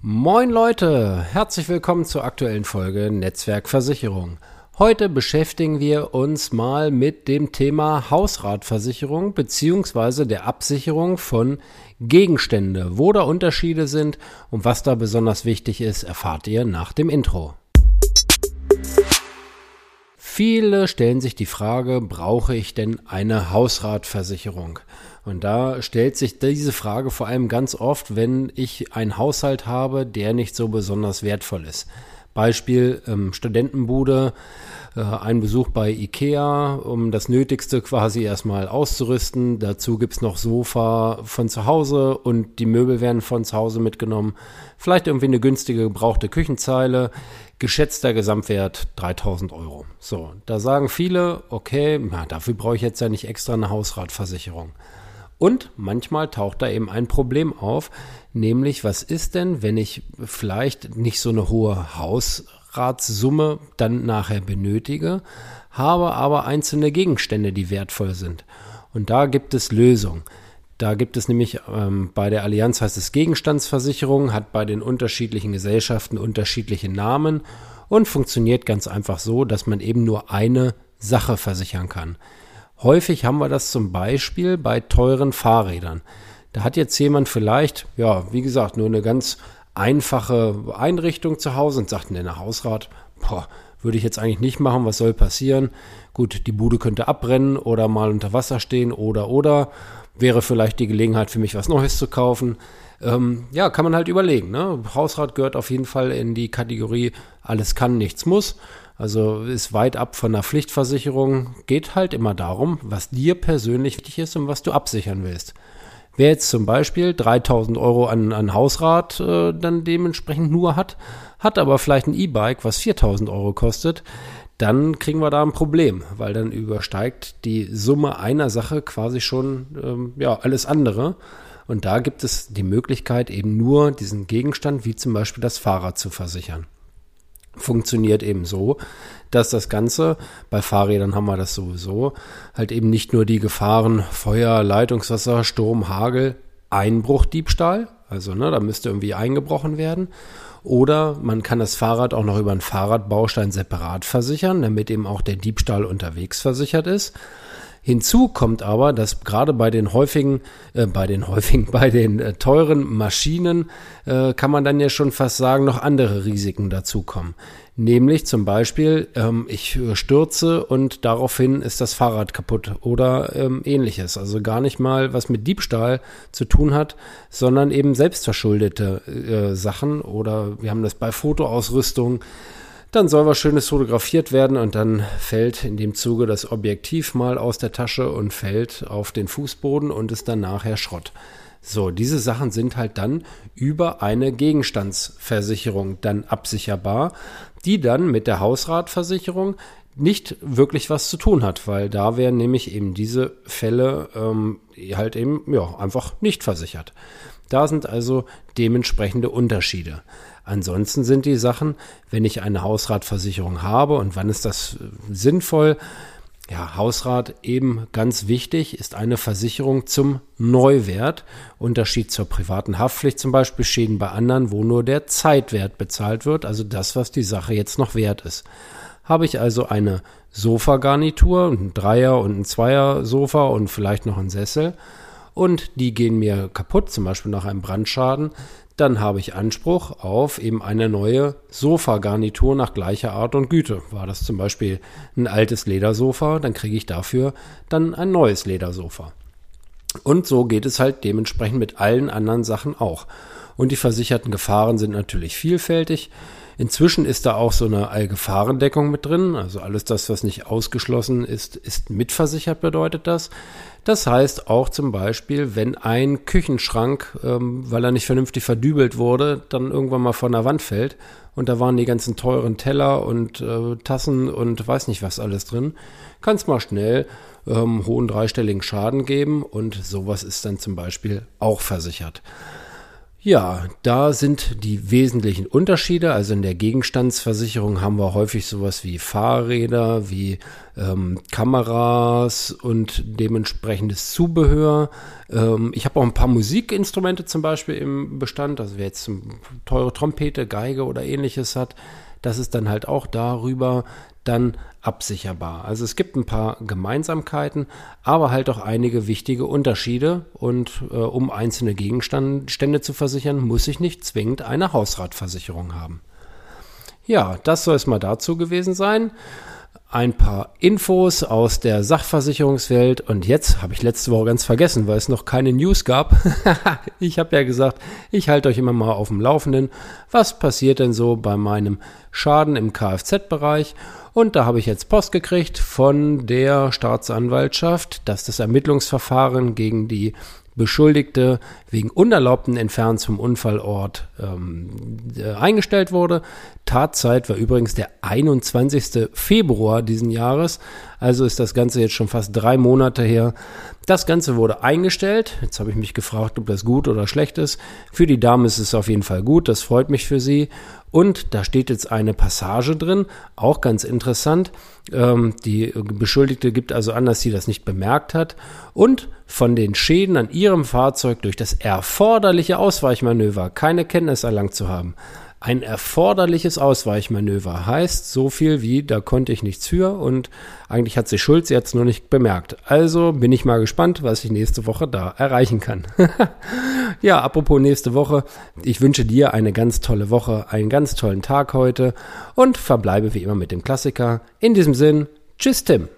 Moin Leute, herzlich willkommen zur aktuellen Folge Netzwerkversicherung. Heute beschäftigen wir uns mal mit dem Thema Hausratversicherung bzw. der Absicherung von Gegenstände. Wo da Unterschiede sind und was da besonders wichtig ist, erfahrt ihr nach dem Intro. Viele stellen sich die Frage, brauche ich denn eine Hausratversicherung? Und da stellt sich diese Frage vor allem ganz oft, wenn ich einen Haushalt habe, der nicht so besonders wertvoll ist. Beispiel ähm, Studentenbude, äh, ein Besuch bei Ikea, um das Nötigste quasi erstmal auszurüsten. Dazu gibt's noch Sofa von zu Hause und die Möbel werden von zu Hause mitgenommen. Vielleicht irgendwie eine günstige gebrauchte Küchenzeile. Geschätzter Gesamtwert 3000 Euro. So, da sagen viele, okay, na, dafür brauche ich jetzt ja nicht extra eine Hausratversicherung. Und manchmal taucht da eben ein Problem auf, nämlich was ist denn, wenn ich vielleicht nicht so eine hohe Hausratssumme dann nachher benötige, habe aber einzelne Gegenstände, die wertvoll sind. Und da gibt es Lösungen. Da gibt es nämlich ähm, bei der Allianz heißt es Gegenstandsversicherung, hat bei den unterschiedlichen Gesellschaften unterschiedliche Namen und funktioniert ganz einfach so, dass man eben nur eine Sache versichern kann. Häufig haben wir das zum Beispiel bei teuren Fahrrädern. Da hat jetzt jemand vielleicht, ja, wie gesagt, nur eine ganz einfache Einrichtung zu Hause und sagt, ne, der Hausrat, boah, würde ich jetzt eigentlich nicht machen, was soll passieren? Gut, die Bude könnte abbrennen oder mal unter Wasser stehen oder oder wäre vielleicht die Gelegenheit für mich was Neues zu kaufen. Ähm, ja, kann man halt überlegen. Ne? Hausrat gehört auf jeden Fall in die Kategorie alles kann, nichts muss. Also ist weit ab von der Pflichtversicherung. Geht halt immer darum, was dir persönlich wichtig ist und was du absichern willst. Wer jetzt zum Beispiel 3000 Euro an, an Hausrat äh, dann dementsprechend nur hat, hat aber vielleicht ein E-Bike, was 4000 Euro kostet, dann kriegen wir da ein Problem, weil dann übersteigt die Summe einer Sache quasi schon ähm, ja, alles andere. Und da gibt es die Möglichkeit, eben nur diesen Gegenstand, wie zum Beispiel das Fahrrad, zu versichern funktioniert eben so, dass das Ganze, bei Fahrrädern haben wir das sowieso, halt eben nicht nur die Gefahren Feuer, Leitungswasser, Sturm, Hagel, Einbruch, Diebstahl, also ne, da müsste irgendwie eingebrochen werden. Oder man kann das Fahrrad auch noch über einen Fahrradbaustein separat versichern, damit eben auch der Diebstahl unterwegs versichert ist. Hinzu kommt aber, dass gerade bei den häufigen, äh, bei den häufigen, bei den äh, teuren Maschinen äh, kann man dann ja schon fast sagen, noch andere Risiken dazukommen. Nämlich zum Beispiel, ähm, ich stürze und daraufhin ist das Fahrrad kaputt oder ähm, ähnliches. Also gar nicht mal was mit Diebstahl zu tun hat, sondern eben selbstverschuldete äh, Sachen oder wir haben das bei Fotoausrüstung dann soll was Schönes fotografiert werden und dann fällt in dem Zuge das Objektiv mal aus der Tasche und fällt auf den Fußboden und ist dann nachher Schrott. So, diese Sachen sind halt dann über eine Gegenstandsversicherung dann absicherbar, die dann mit der Hausratversicherung nicht wirklich was zu tun hat, weil da wären nämlich eben diese Fälle ähm, halt eben ja einfach nicht versichert. Da sind also dementsprechende Unterschiede. Ansonsten sind die Sachen, wenn ich eine Hausratversicherung habe und wann ist das äh, sinnvoll? Ja, Hausrat eben ganz wichtig, ist eine Versicherung zum Neuwert. Unterschied zur privaten Haftpflicht zum Beispiel Schäden bei anderen, wo nur der Zeitwert bezahlt wird, also das, was die Sache jetzt noch wert ist. Habe ich also eine Sofagarnitur, ein Dreier und ein Zweier Sofa und vielleicht noch ein Sessel und die gehen mir kaputt, zum Beispiel nach einem Brandschaden, dann habe ich Anspruch auf eben eine neue Sofagarnitur nach gleicher Art und Güte. War das zum Beispiel ein altes Ledersofa, dann kriege ich dafür dann ein neues Ledersofa. Und so geht es halt dementsprechend mit allen anderen Sachen auch. Und die versicherten Gefahren sind natürlich vielfältig. Inzwischen ist da auch so eine Allgefahrendeckung mit drin. Also alles das, was nicht ausgeschlossen ist, ist mitversichert, bedeutet das. Das heißt auch zum Beispiel, wenn ein Küchenschrank, ähm, weil er nicht vernünftig verdübelt wurde, dann irgendwann mal von der Wand fällt und da waren die ganzen teuren Teller und äh, Tassen und weiß nicht was alles drin, kann es mal schnell ähm, hohen dreistelligen Schaden geben und sowas ist dann zum Beispiel auch versichert. Ja, da sind die wesentlichen Unterschiede. Also in der Gegenstandsversicherung haben wir häufig sowas wie Fahrräder, wie ähm, Kameras und dementsprechendes Zubehör. Ähm, ich habe auch ein paar Musikinstrumente zum Beispiel im Bestand. Also wer jetzt teure Trompete, Geige oder ähnliches hat, das ist dann halt auch darüber dann absicherbar. Also es gibt ein paar Gemeinsamkeiten, aber halt auch einige wichtige Unterschiede. Und äh, um einzelne Gegenstände zu versichern, muss ich nicht zwingend eine Hausratversicherung haben. Ja, das soll es mal dazu gewesen sein ein paar Infos aus der Sachversicherungswelt. Und jetzt habe ich letzte Woche ganz vergessen, weil es noch keine News gab. ich habe ja gesagt, ich halte euch immer mal auf dem Laufenden, was passiert denn so bei meinem Schaden im Kfz-Bereich? Und da habe ich jetzt Post gekriegt von der Staatsanwaltschaft, dass das Ermittlungsverfahren gegen die Beschuldigte wegen unerlaubten Entfernens vom Unfallort ähm, äh, eingestellt wurde. Tatzeit war übrigens der 21. Februar diesen Jahres, also ist das Ganze jetzt schon fast drei Monate her. Das Ganze wurde eingestellt. Jetzt habe ich mich gefragt, ob das gut oder schlecht ist. Für die Dame ist es auf jeden Fall gut, das freut mich für sie. Und da steht jetzt eine Passage drin, auch ganz interessant. Ähm, die Beschuldigte gibt also an, dass sie das nicht bemerkt hat. Und von den Schäden an ihrem Fahrzeug durch das erforderliche Ausweichmanöver keine Kenntnis erlangt zu haben. Ein erforderliches Ausweichmanöver heißt so viel wie, da konnte ich nichts für und eigentlich hat sie hat es nur nicht bemerkt. Also bin ich mal gespannt, was ich nächste Woche da erreichen kann. ja, apropos nächste Woche, ich wünsche dir eine ganz tolle Woche, einen ganz tollen Tag heute und verbleibe wie immer mit dem Klassiker. In diesem Sinn, tschüss Tim.